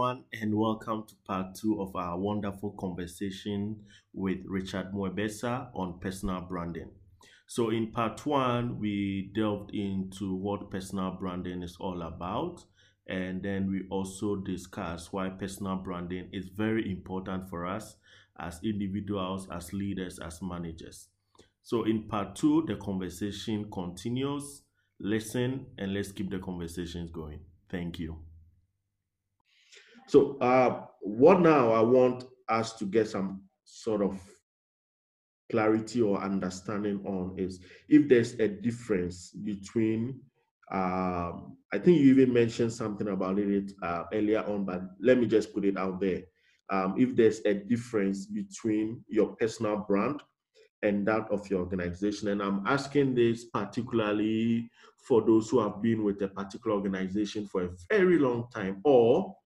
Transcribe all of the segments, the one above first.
everyone, and welcome to part two of our wonderful conversation with Richard Mwebesa on personal branding. So, in part one, we delved into what personal branding is all about, and then we also discussed why personal branding is very important for us as individuals, as leaders, as managers. So, in part two, the conversation continues. Listen and let's keep the conversations going. Thank you. So, uh, what now I want us to get some sort of clarity or understanding on is if there's a difference between um, I think you even mentioned something about it uh, earlier on, but let me just put it out there. Um, if there's a difference between your personal brand and that of your organization, and I'm asking this particularly for those who have been with a particular organization for a very long time, or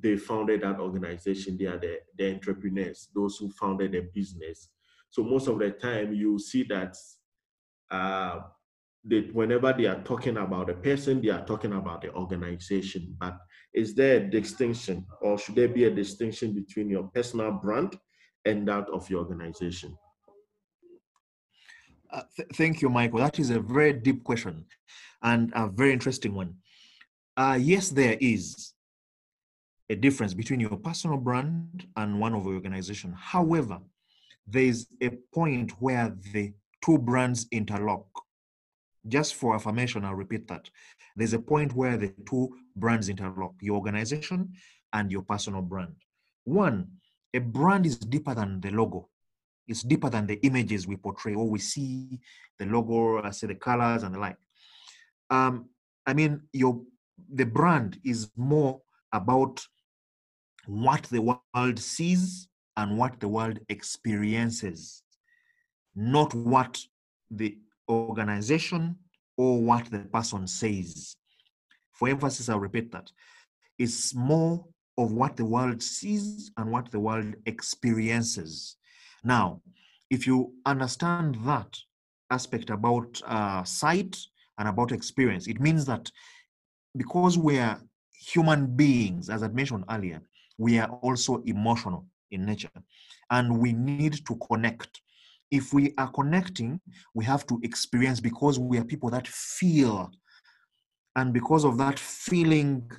they founded that organization, they are the, the entrepreneurs, those who founded a business. So most of the time you see that uh, whenever they are talking about a person, they are talking about the organization. But is there a distinction or should there be a distinction between your personal brand and that of your organization? Uh, th- thank you, Michael. That is a very deep question and a very interesting one. Uh, yes, there is a difference between your personal brand and one of your organization. However, there is a point where the two brands interlock. Just for affirmation, I'll repeat that. There's a point where the two brands interlock your organization and your personal brand. One, a brand is deeper than the logo, it's deeper than the images we portray or we see, the logo, I say the colors and the like. Um, I mean, your the brand is more about what the world sees and what the world experiences, not what the organization or what the person says. For emphasis, I'll repeat that. It's more of what the world sees and what the world experiences. Now, if you understand that aspect about uh, sight and about experience, it means that because we're human beings, as I mentioned earlier, we are also emotional in nature and we need to connect. If we are connecting we have to experience because we are people that feel and because of that feeling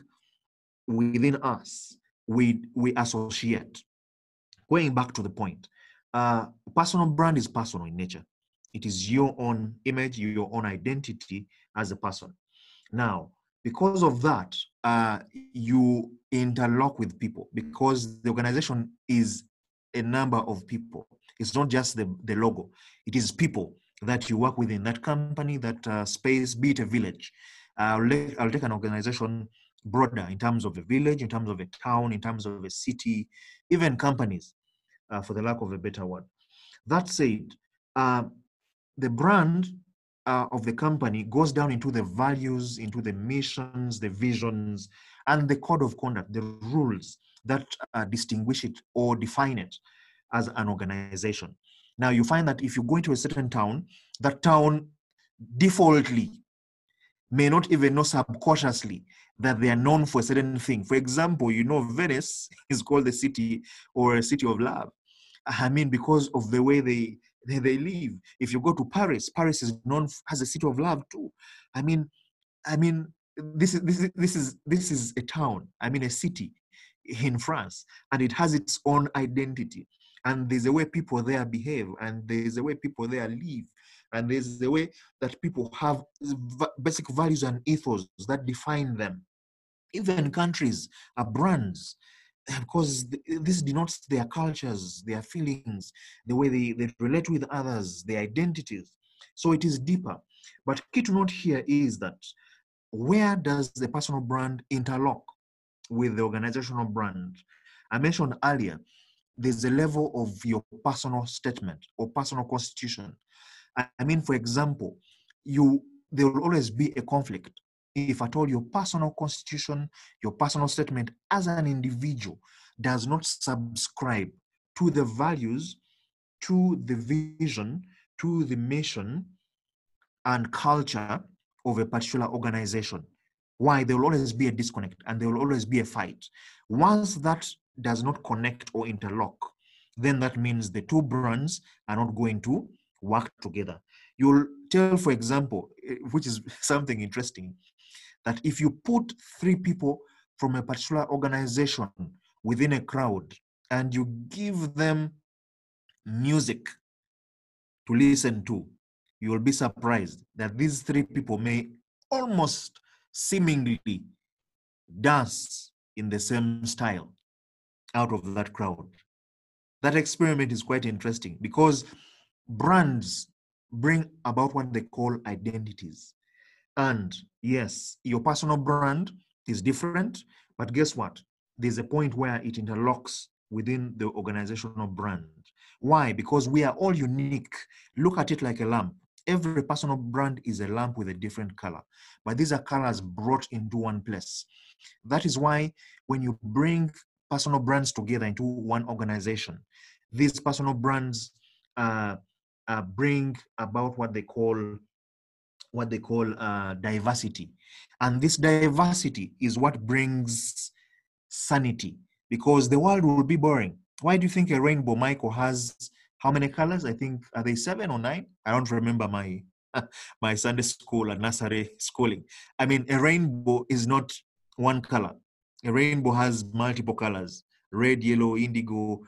within us we we associate. Going back to the point uh, personal brand is personal in nature. It is your own image your own identity as a person. Now because of that uh, you interlock with people because the organization is a number of people. It's not just the, the logo, it is people that you work within that company, that uh, space, be it a village. I'll, I'll take an organization broader in terms of a village, in terms of a town, in terms of a city, even companies, uh, for the lack of a better word. That said, uh, the brand uh, of the company goes down into the values, into the missions, the visions, and the code of conduct, the rules that uh, distinguish it or define it as an organization. Now, you find that if you go into a certain town, that town defaultly may not even know subconsciously that they are known for a certain thing. For example, you know, Venice is called the city or a city of love. I mean, because of the way they they, they live. If you go to Paris, Paris is known as a city of love too. I mean, I mean, this is this is this is this is a town. I mean, a city in France, and it has its own identity. And there's a way people there behave, and there's a way people there live, and there's a way that people have basic values and ethos that define them. Even countries are brands because this denotes their cultures, their feelings, the way they, they relate with others, their identities. So it is deeper. But key to note here is that where does the personal brand interlock with the organizational brand? I mentioned earlier, there's a level of your personal statement or personal constitution. I mean, for example, you there will always be a conflict if at all your personal constitution, your personal statement as an individual does not subscribe to the values, to the vision, to the mission and culture of a particular organization, Why? There will always be a disconnect and there will always be a fight. Once that does not connect or interlock, then that means the two brands are not going to work together. You'll tell, for example, eh, which is something interesting, that if you put three people from a particular organization within a crowd and you give them music to listen to, you will be surprised that these three people may almost seemingly dance in the same style out of that crowd. That experiment is quite interesting because brands bring about what they call identities. And yes, your personal brand is different, but guess what? There's a point where it interlocks within the organizational brand. Why? Because we are all unique. Look at it like a lamp. Every personal brand is a lamp with a different color, but these are colors brought into one place. That is why when you bring personal brands together into one organization, these personal brands uh, uh, bring about what they call what they call uh, diversity, and this diversity is what brings sanity because the world will be boring. Why do you think a rainbow, Michael, has how many colors? I think are they seven or nine? I don't remember my my Sunday school and nursery schooling. I mean, a rainbow is not one color. A rainbow has multiple colors: red, yellow, indigo,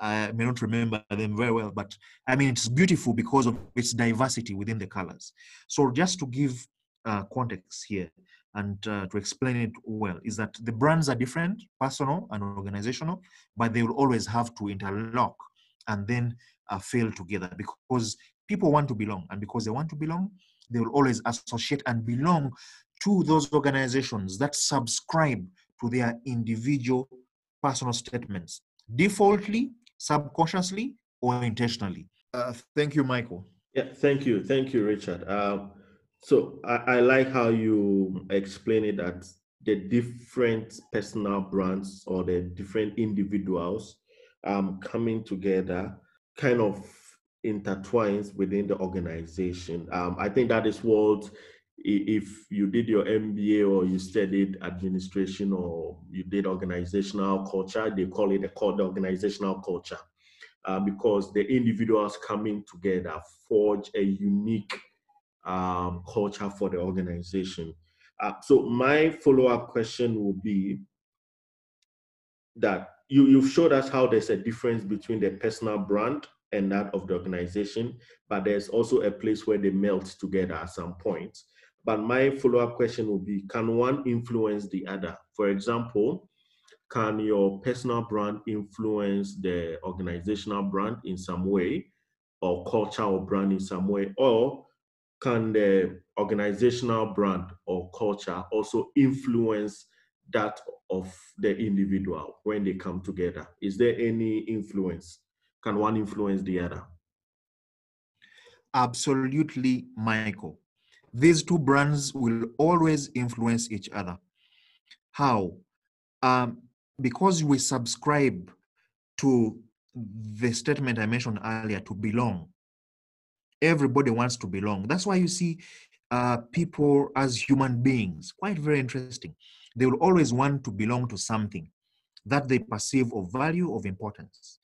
I may not remember them very well, but I mean, it's beautiful because of its diversity within the colors. So just to give uh, context here and uh, to explain it well, is that the brands are different, personal and organizational, but they will always have to interlock and then uh, fail together because people want to belong. And because they want to belong, they will always associate and belong to those organizations that subscribe to their individual personal statements defaultly subconsciously or intentionally. Uh, thank you, Michael. Yeah, thank you. Thank you, Richard. Um, so I, I, like how you explain it that the different personal brands or the different individuals um, coming together kind of intertwines within the organization. Um, I think that is what if you did your MBA or you studied administration or you did organizational culture, they call it the organizational culture uh, because the individuals coming together forge a unique um, culture for the organization. Uh, so my follow-up question will be that you, you've showed us how there's a difference between the personal brand and that of the organization, but there's also a place where they melt together at some point. But my follow up question would be can one influence the other? For example, can your personal brand influence the organizational brand in some way, or culture or brand in some way? Or can the organizational brand or culture also influence that of the individual when they come together? Is there any influence? Can one influence the other? Absolutely, Michael these two brands will always influence each other. How? Um, because we subscribe to the statement I mentioned earlier to belong. Everybody wants to belong. That's why you see uh, people as human beings, quite very interesting. They will always want to belong to something that they perceive of value, of importance.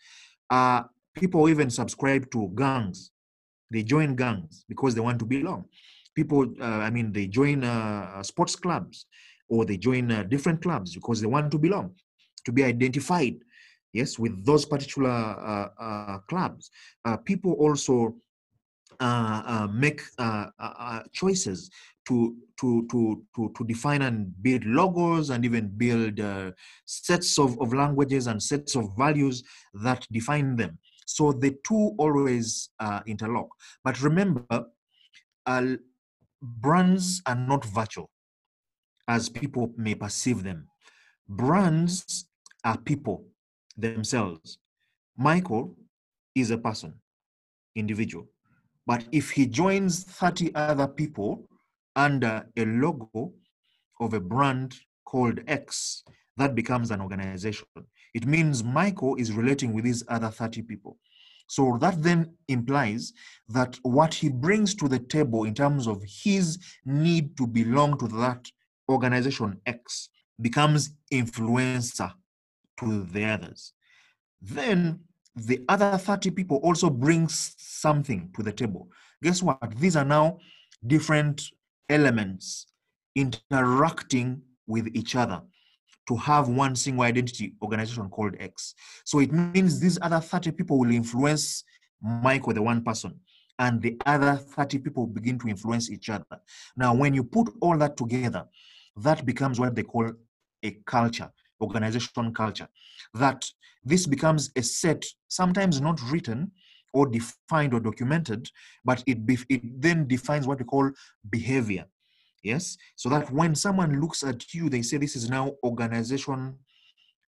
Uh, people even subscribe to gangs. They join gangs because they want to belong people, uh, I mean, they join uh, uh, sports clubs or they join uh, different clubs because they want to belong, to be identified, yes, with those particular uh, uh, clubs. people also make choices to to to to to define and build logos and even build uh, sets of, of languages and sets of values that define them so the two always uh, interlock but remember uh, brands are not virtual as people may perceive them. Brands are people themselves. Michael is a person, individual. But if he joins 30 other people under a logo of a brand called X, that becomes an organization. It means Michael is relating with these other 30 people. So that then implies that what he brings to the table in terms of his need to belong to that organization X becomes influencer to the others, then the other 30 people also brings something to the table. Guess what? These are now different elements interacting with each other to have one single identity organization called X. So it means these other 30 people will influence Michael, the one person, and the other 30 people begin to influence each other. Now, when you put all that together, that becomes what they call a culture, organization culture. That this becomes a set, sometimes not written or defined or documented, but it, it then defines what we call behavior. Yes, so that when someone looks at you, they say this is now organization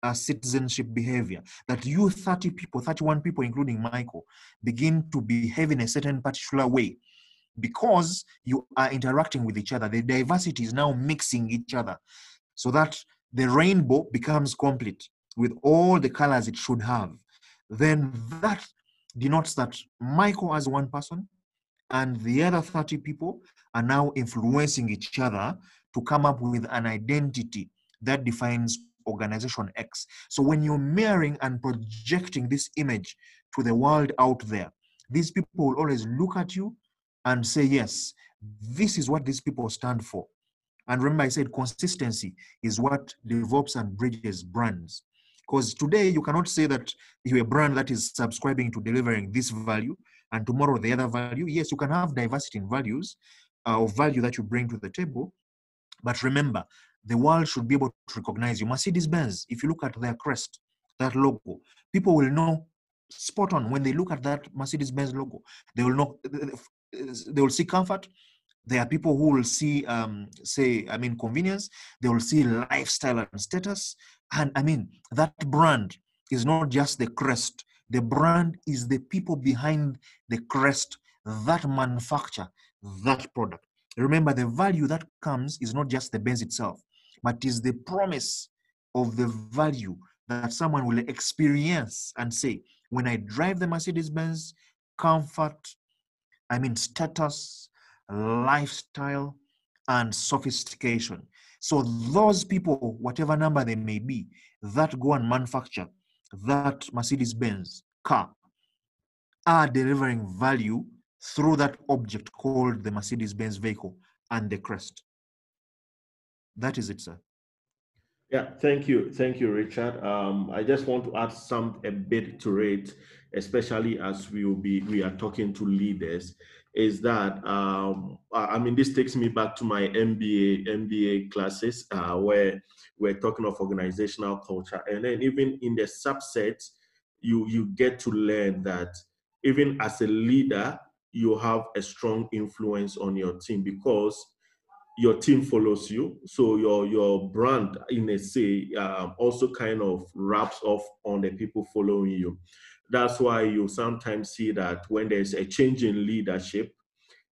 uh, citizenship behavior. That you 30 people, 31 people, including Michael, begin to behave in a certain particular way because you are interacting with each other. The diversity is now mixing each other so that the rainbow becomes complete with all the colors it should have. Then that denotes that Michael as one person and the other 30 people are now influencing each other to come up with an identity that defines organization X. So when you're mirroring and projecting this image to the world out there, these people will always look at you and say, yes, this is what these people stand for. And remember, I said consistency is what develops and bridges brands. Because today you cannot say that you're a brand that is subscribing to delivering this value and tomorrow the other value. Yes, you can have diversity in values uh, or value that you bring to the table. But remember, the world should be able to recognize you. Mercedes Benz, if you look at their crest, that logo, people will know spot on when they look at that Mercedes Benz logo. They will know, they will see comfort. There are people who will see, um, say, I mean, convenience. They will see lifestyle and status. And I mean, that brand is not just the crest. The brand is the people behind the crest that manufacture that product. Remember, the value that comes is not just the Benz itself, but is the promise of the value that someone will experience and say, when I drive the Mercedes Benz, comfort, I mean status, lifestyle, and sophistication. So those people, whatever number they may be, that go and manufacture that Mercedes Benz car are delivering value through that object called the Mercedes Benz vehicle and the crest. That is it, sir. Yeah, thank you. Thank you, Richard. Um, I just want to add some a bit to it, especially as we will be we are talking to leaders, is that um, I mean this takes me back to my MBA MBA classes uh, where we're talking of organizational culture, and then even in the subset, you you get to learn that even as a leader, you have a strong influence on your team because your team follows you. So your your brand, in a say, um, also kind of wraps off on the people following you. That's why you sometimes see that when there's a change in leadership,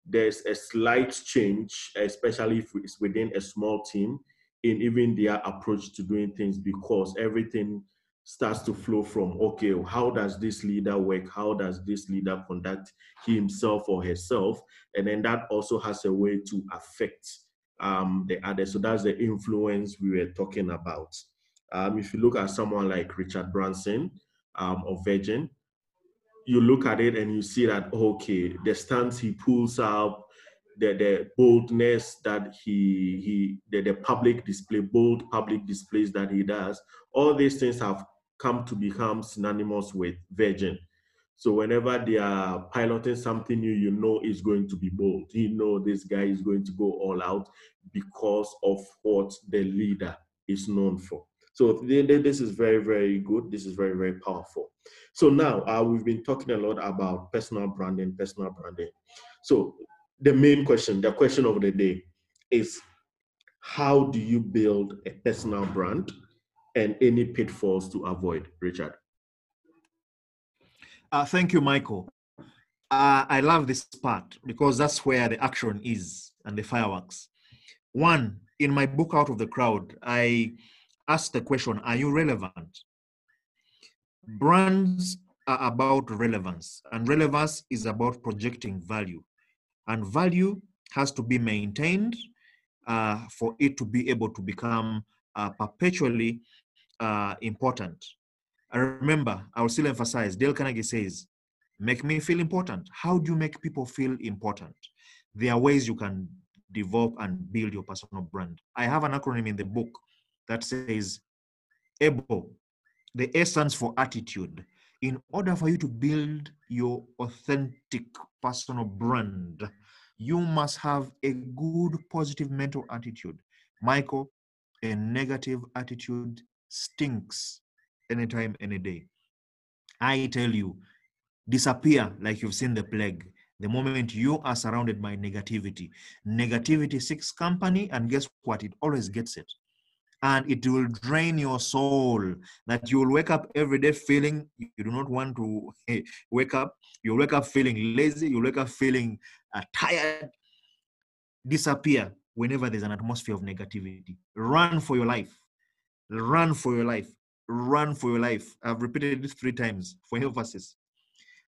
there's a slight change, especially if it's within a small team, in even their approach to doing things because everything starts to flow from okay how does this leader work? How does this leader conduct himself or herself? And then that also has a way to affect um, the others. So that's the influence we were talking about. Um, if you look at someone like richard branson um, of virgin you look at it and you see that okay the stance he pulls up the, the boldness that he he the, the public display bold public displays that he does all these things have come to become synonymous with virgin. So whenever they are piloting something new you know it's going to be bold. You know this guy is going to go all out because of what the leader is known for so this is very very good this is very very powerful so now uh, we've been talking a lot about personal branding personal branding so the main question, the question of the day is how do you build a personal brand and any pitfalls to avoid, Richard? Uh, thank you, Michael. Uh, I love this part because that's where the action is and the fireworks. One, in my book, Out of the Crowd, I asked the question Are you relevant? Brands are about relevance, and relevance is about projecting value and value has to be maintained uh, for it to be able to become uh, perpetually uh, important. I remember, I will still emphasize, Dale Carnegie says, make me feel important. How do you make people feel important? There are ways you can develop and build your personal brand. I have an acronym in the book that says ABLE. The A stands for attitude. In order for you to build your authentic personal brand, you must have a good positive mental attitude. Michael, a negative attitude stinks anytime, any day. I tell you, disappear like you've seen the plague the moment you are surrounded by negativity. Negativity seeks company, and guess what? It always gets it. And it will drain your soul. That you will wake up every day feeling you do not want to wake up. You wake up feeling lazy. You wake up feeling uh, tired. Disappear whenever there's an atmosphere of negativity. Run for your life. Run for your life. Run for your life. I've repeated this three times for emphasis.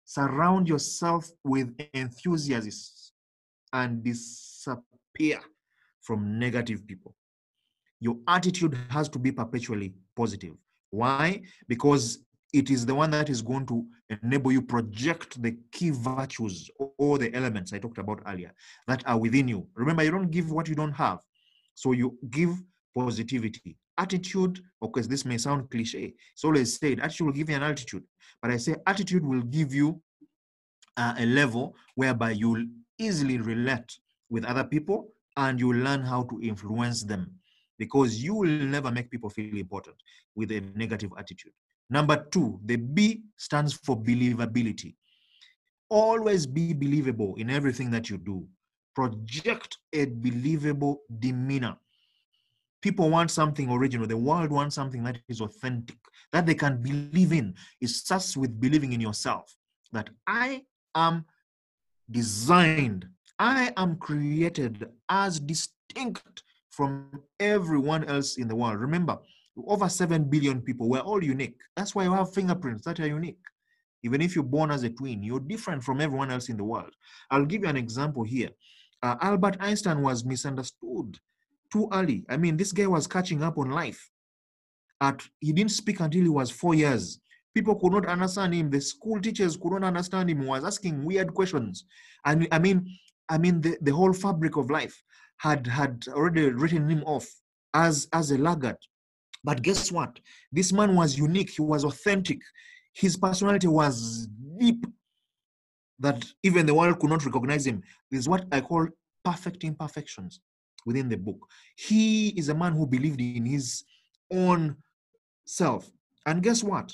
Surround yourself with enthusiasts and disappear from negative people. Your attitude has to be perpetually positive. Why? Because it is the one that is going to enable you project the key virtues or the elements I talked about earlier that are within you. Remember, you don't give what you don't have. So you give positivity. Attitude, of course, this may sound cliche. It's always said attitude will give you an altitude. But I say attitude will give you uh, a level whereby you'll easily relate with other people and you learn how to influence them because you will never make people feel important with a negative attitude. Number two, the B stands for believability. Always be believable in everything that you do. Project a believable demeanor. People want something original. The world wants something that is authentic, that they can believe in. It starts with believing in yourself that I am designed, I am created as distinct from everyone else in the world. Remember, over 7 billion people, we're all unique. That's why you have fingerprints that are unique. Even if you're born as a twin, you're different from everyone else in the world. I'll give you an example here. Uh, Albert Einstein was misunderstood too early. I mean, this guy was catching up on life. At, he didn't speak until he was four years. People could not understand him. The school teachers could not understand him. He was asking weird questions. And I mean, I mean, the, the whole fabric of life had had already written him off as as a laggard. But guess what? This man was unique. He was authentic. His personality was deep. That even the world could not recognize him. This is what I call perfect imperfections within the book. He is a man who believed in his own self. And guess what?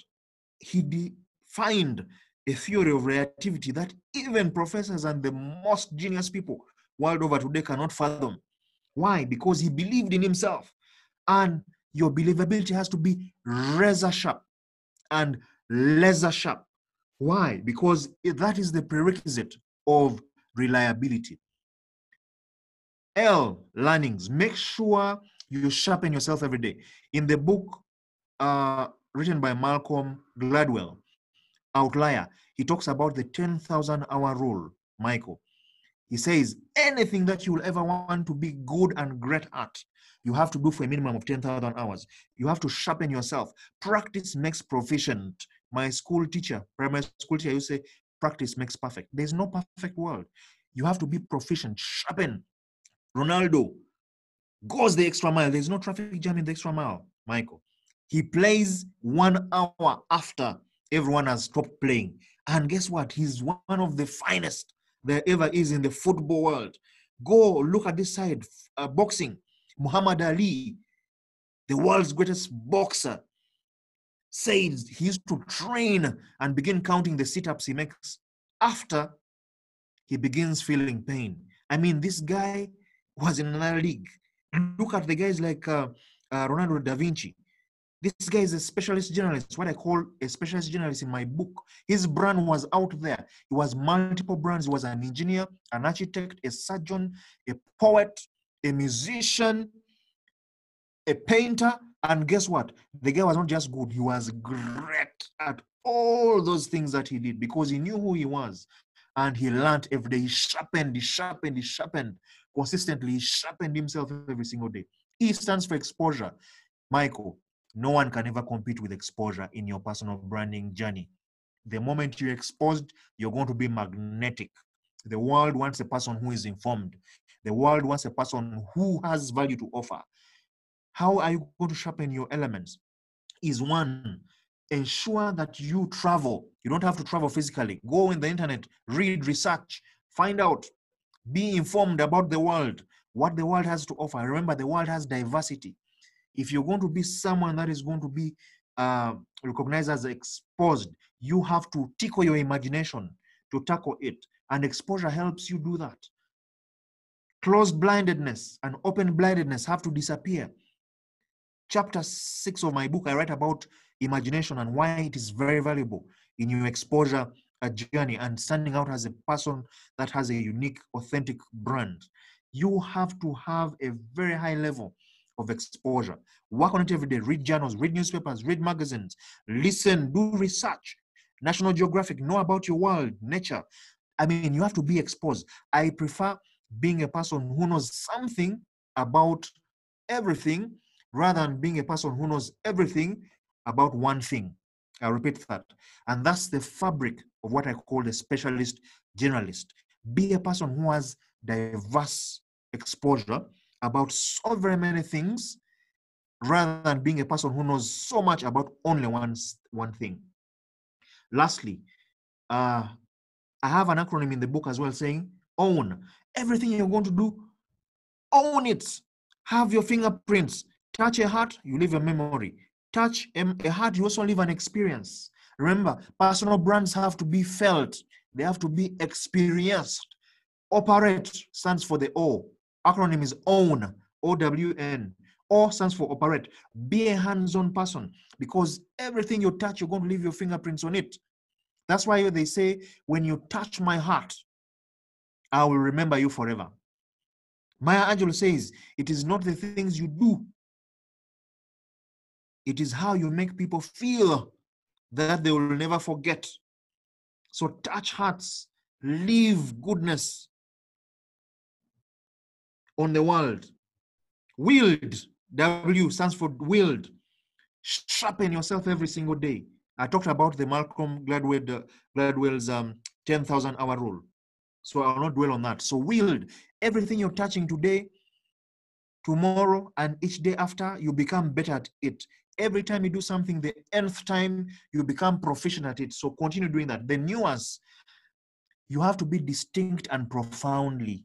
He defined a theory of relativity that even professors and the most genius people world over today cannot fathom. Why? Because he believed in himself. And your believability has to be razor sharp and laser sharp. Why? Because that is the prerequisite of reliability. L, learnings. Make sure you sharpen yourself every day. In the book uh, written by Malcolm Gladwell, Outlier, he talks about the 10,000 hour rule, Michael. He says anything that you will ever want to be good and great at, you have to do for a minimum of 10,000 hours. You have to sharpen yourself. Practice makes proficient. My school teacher, primary school teacher, to say, practice makes perfect. There's no perfect world. You have to be proficient, sharpen, Ronaldo goes the extra mile. There's no traffic jam in the extra mile, Michael. He plays one hour after everyone has stopped playing. And guess what? He's one of the finest there ever is in the football world. Go look at this side uh, boxing. Muhammad Ali, the world's greatest boxer, says he used to train and begin counting the sit ups he makes after he begins feeling pain. I mean, this guy was in another league. Look at the guys like uh, uh, Leonardo da Vinci. This guy is a specialist generalist, what I call a specialist generalist in my book. His brand was out there. He was multiple brands. He was an engineer, an architect, a surgeon, a poet, a musician, a painter. And guess what? The guy was not just good, he was great at all those things that he did because he knew who he was. and he learned every day. He sharpened, he sharpened, he sharpened consistently. He sharpened himself every single day. E stands for exposure. Michael, no one can ever compete with exposure in your personal branding journey. The moment you're exposed, you're going to be magnetic. The world wants a person who is informed. The world wants a person who has value to offer. How are you going to sharpen your elements? Is one, ensure that you travel. You don't have to travel physically. Go in the internet, read, research, find out, be informed about the world, what the world has to offer. Remember, the world has diversity. If you're going to be someone that is going to be uh, recognized as exposed, you have to tickle your imagination to tackle it. And exposure helps you do that. Closed blindedness and open blindedness have to disappear. Chapter six of my book, I write about imagination and why it is very valuable in your exposure journey and standing out as a person that has a unique, authentic brand. You have to have a very high level of exposure. Work on it every day. Read journals, read newspapers, read magazines, listen, do research. National Geographic, know about your world, nature. I mean, you have to be exposed. I prefer being a person who knows something about everything rather than being a person who knows everything about one thing. I repeat that. And that's the fabric of what I call the specialist generalist. Be a person who has diverse exposure about so very many things rather than being a person who knows so much about only one, one thing. Lastly, uh, I have an acronym in the book as well saying own. Everything you're going to do, own it. Have your fingerprints. Touch a heart, you leave a memory. Touch a heart, you also leave an experience. Remember, personal brands have to be felt, they have to be experienced. Operate stands for the O. Acronym is OWN, O W N. O stands for operate. Be a hands on person because everything you touch, you're going to leave your fingerprints on it. That's why they say, when you touch my heart, I will remember you forever. Maya Angelou says, it is not the things you do, it is how you make people feel that they will never forget. So touch hearts, leave goodness on the world. Wield, W stands for wield. Sharpen yourself every single day. I talked about the Malcolm Gladwell, uh, Gladwell's um, 10,000 hour rule. So I'll not dwell on that. So wield everything you're touching today, tomorrow, and each day after, you become better at it every time you do something, the nth time you become proficient at it. So continue doing that. The nuance, you have to be distinct and profoundly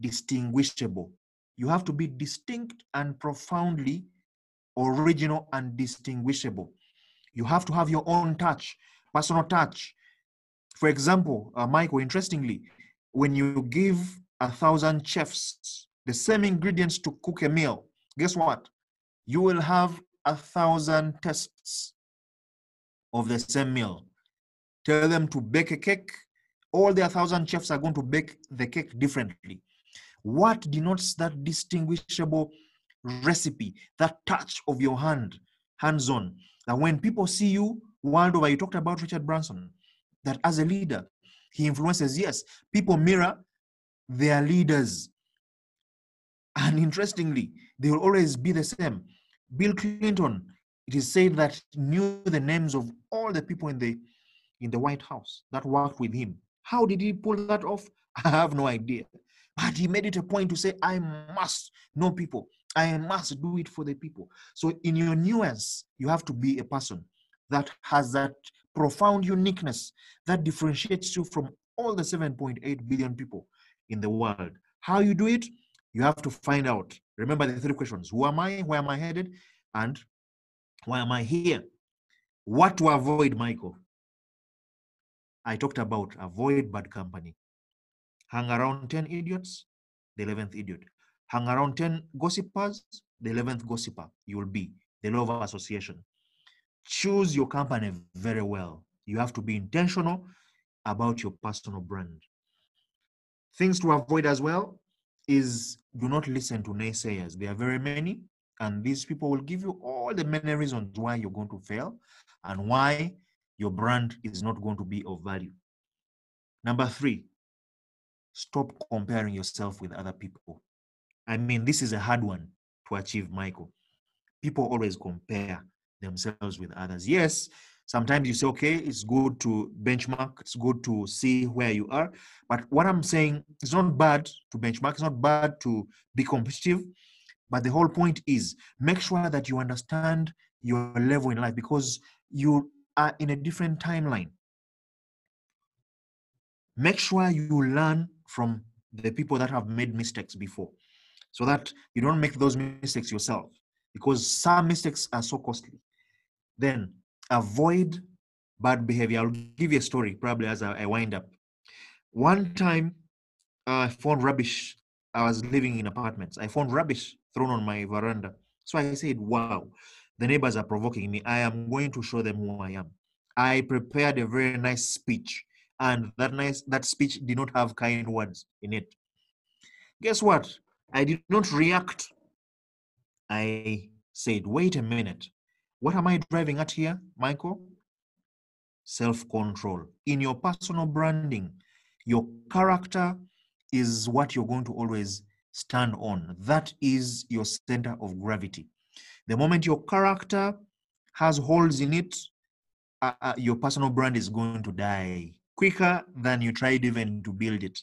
distinguishable. You have to be distinct and profoundly original and distinguishable. You have to have your own touch, personal touch. For example, uh, Michael, interestingly, when you give a thousand chefs the same ingredients to cook a meal, guess what? You will have a thousand tests of the same meal. Tell them to bake a cake. All their thousand chefs are going to bake the cake differently. What denotes that distinguishable recipe, that touch of your hand, hands on? That when people see you world over, you talked about Richard Branson, that as a leader, he influences, yes, people mirror their leaders. And interestingly, they will always be the same. Bill Clinton, it is said that knew the names of all the people in the in the White House that worked with him. How did he pull that off? I have no idea. But he made it a point to say, I must know people. I must do it for the people. So in your nuance, you have to be a person that has that profound uniqueness that differentiates you from all the 7.8 billion people in the world. How you do it? You have to find out. Remember the three questions Who am I? Where am I headed? And why am I here? What to avoid, Michael? I talked about avoid bad company. Hang around 10 idiots, the 11th idiot. Hang around 10 gossipers, the 11th gossiper you will be. The law of association. Choose your company very well. You have to be intentional about your personal brand. Things to avoid as well is do not listen to naysayers. There are very many, and these people will give you all the many reasons why you're going to fail and why your brand is not going to be of value. Number three, stop comparing yourself with other people. I mean, this is a hard one to achieve, Michael. People always compare themselves with others. Yes, sometimes you say, okay, it's good to benchmark, it's good to see where you are. But what I'm saying, it's not bad to benchmark, it's not bad to be competitive. But the whole point is make sure that you understand your level in life because you are in a different timeline. Make sure you learn from the people that have made mistakes before so that you don't make those mistakes yourself because some mistakes are so costly. Then avoid bad behavior. I'll give you a story probably as I wind up. One time I found rubbish. I was living in apartments. I found rubbish thrown on my veranda. So I said, wow, the neighbors are provoking me. I am going to show them who I am. I prepared a very nice speech, and that nice that speech did not have kind words in it. Guess what? I did not react. I said, wait a minute. What am I driving at here, Michael? Self control. In your personal branding, your character is what you're going to always stand on. That is your center of gravity. The moment your character has holes in it, uh, uh, your personal brand is going to die quicker than you tried even to build it.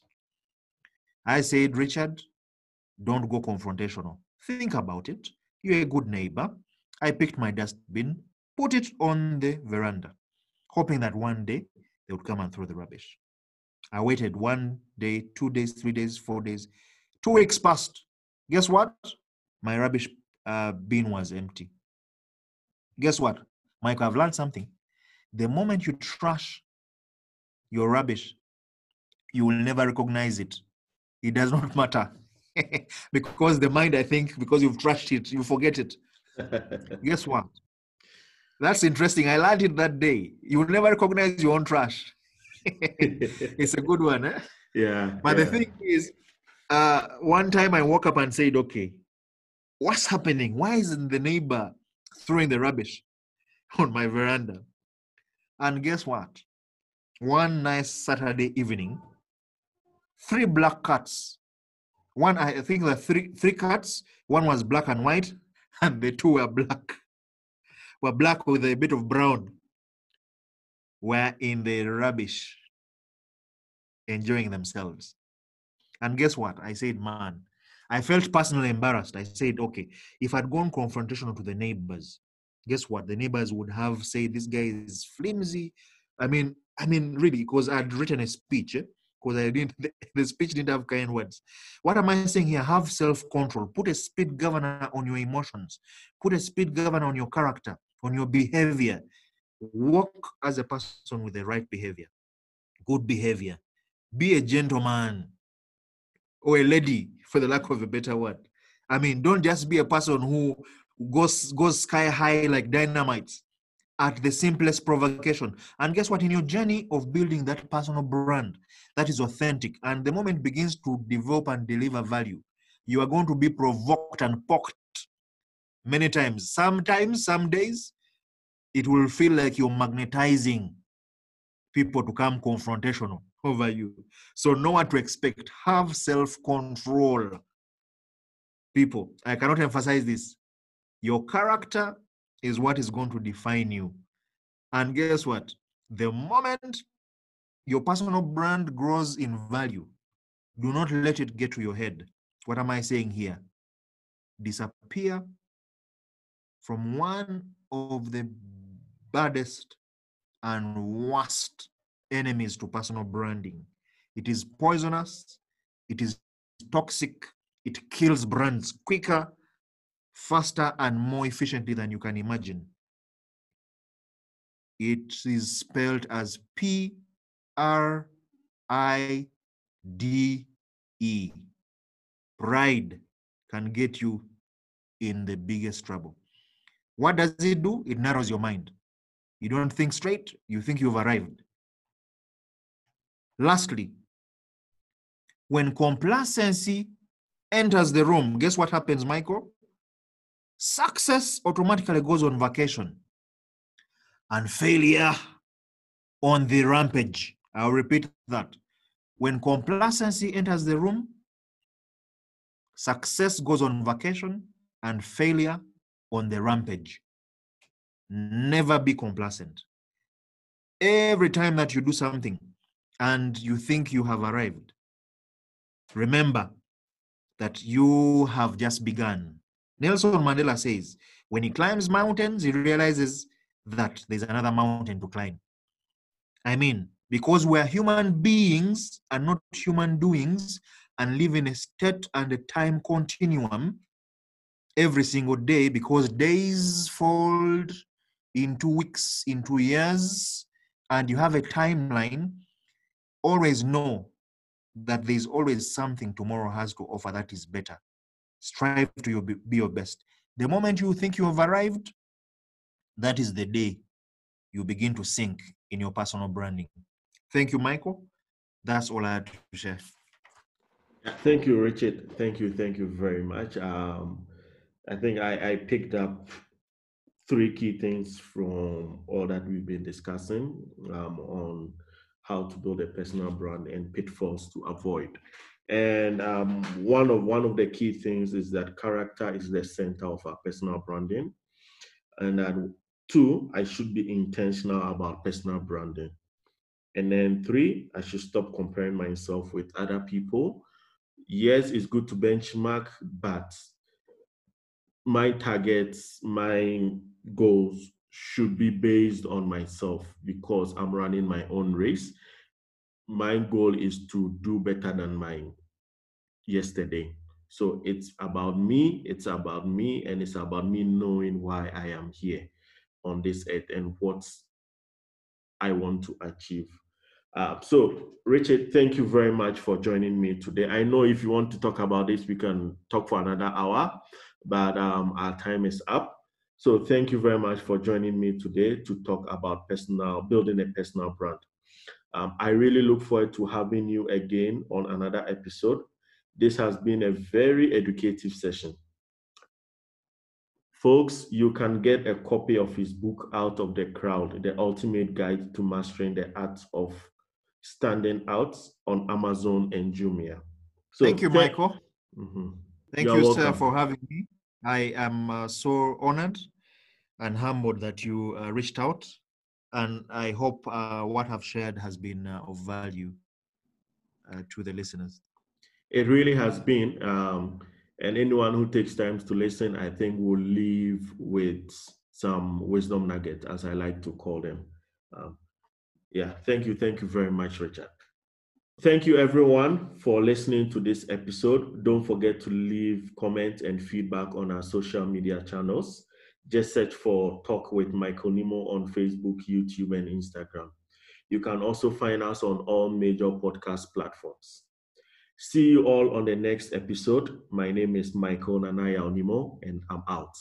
I said, Richard, don't go confrontational. Think about it. You're a good neighbor. I picked my dustbin, put it on the veranda, hoping that one day they would come and throw the rubbish. I waited one day, two days, three days, four days. Two weeks passed. Guess what? My rubbish uh, bin was empty. Guess what? Mike, I've learned something. The moment you trash your rubbish, you will never recognize it. It does not matter. because the mind, I think, because you've trashed it, you forget it. Guess what? That's interesting. I learned it that day. You will never recognize your own trash. it's a good one, eh? Yeah. But yeah. the thing is, uh, one time I woke up and said, okay, what's happening? Why isn't the neighbor throwing the rubbish on my veranda? And guess what? One nice Saturday evening, three black cats. One, I think the three three cats. One was black and white, and the two were black. Were black with a bit of brown. Were in the rubbish, enjoying themselves. And guess what? I said, man, I felt personally embarrassed. I said, okay, if I'd gone confrontational to the neighbors, guess what? The neighbors would have said this guy is flimsy. I mean, I mean, really, because I'd written a speech, because eh? I didn't the, speech didn't have kind words. What am I saying here? Have self-control. Put a speed governor on your emotions. Put a speed governor on your character, on your behavior. Walk as a person with the right behavior, good behavior. Be a gentleman or a lady, for the lack of a better word. I mean, don't just be a person who goes goes sky high like dynamite at the simplest provocation. And guess what? In your journey of building that personal brand that is authentic, and the moment begins to develop and deliver value, you are going to be provoked and poked many times. Sometimes, some days, it will feel like you're magnetizing people to come confrontational over you. So know what to expect. Have self-control. People, I cannot emphasize this. Your character is what is going to define you. And guess what? The moment your personal brand grows in value, do not let it get to your head. What am I saying here? Disappear from one of the baddest and worst enemies to personal branding. It is poisonous, it is toxic, it kills brands quicker, faster, and more efficiently than you can imagine. It is spelled as P R I D E. Pride can get you in the biggest trouble. What does it do? It narrows your mind. You don't think straight, you think you've arrived. Lastly, when complacency enters the room, guess what happens, Michael? Success automatically goes on vacation and failure on the rampage. I'll repeat that. When complacency enters the room, success goes on vacation and failure on the rampage. Never be complacent. Every time that you do something and you think you have arrived, remember that you have just begun. Nelson Mandela says, when he climbs mountains, he realizes that there's another mountain to climb. I mean, because we're human beings and not human doings and live in a state and a time continuum every single day because days fold into weeks, into years, and you have a timeline, always know that there's always something tomorrow has to offer that is better. Strive to your, be your best. The moment you think you have arrived, that is the day you begin to sink in your personal branding. Thank you, Michael. That's all I had to share. Thank you, Richard. Thank you. Thank you very much. Um, I think I, I picked up three key things from all that we've been discussing um, on how to build a personal brand and pitfalls to avoid. And um, one of one of the key things is that character is the center of our personal branding. And then two, I should be intentional about personal branding. And then three, I should stop comparing myself with other people. Yes, it's good to benchmark, but my targets, my goals should be based on myself because I'm running my own race. My goal is to do better than mine yesterday. So it's about me, it's about me, and it's about me knowing why I am here on this earth and what I want to achieve. Uh, so, Richard, thank you very much for joining me today. I know if you want to talk about this, we can talk for another hour, but um, our time is up. So, thank you very much for joining me today to talk about personal building a personal brand. Um, I really look forward to having you again on another episode. This has been a very educative session. Folks, you can get a copy of his book, Out of the Crowd The Ultimate Guide to Mastering the Art of Standing Out on Amazon and Jumia. So, thank you, Michael. Mm-hmm. Thank You're you, welcome. sir, for having me. I am uh, so honored and humbled that you uh, reached out. And I hope uh, what I've shared has been uh, of value uh, to the listeners. It really has been. Um, and anyone who takes time to listen, I think will leave with some wisdom nugget, as I like to call them. Um, yeah, thank you. Thank you very much, Richard. Thank you, everyone, for listening to this episode. Don't forget to leave comments and feedback on our social media channels. Just search for Talk with Michael Nemo on Facebook, YouTube, and Instagram. You can also find us on all major podcast platforms. See you all on the next episode. My name is Michael Nanaya Onimo, and I'm out.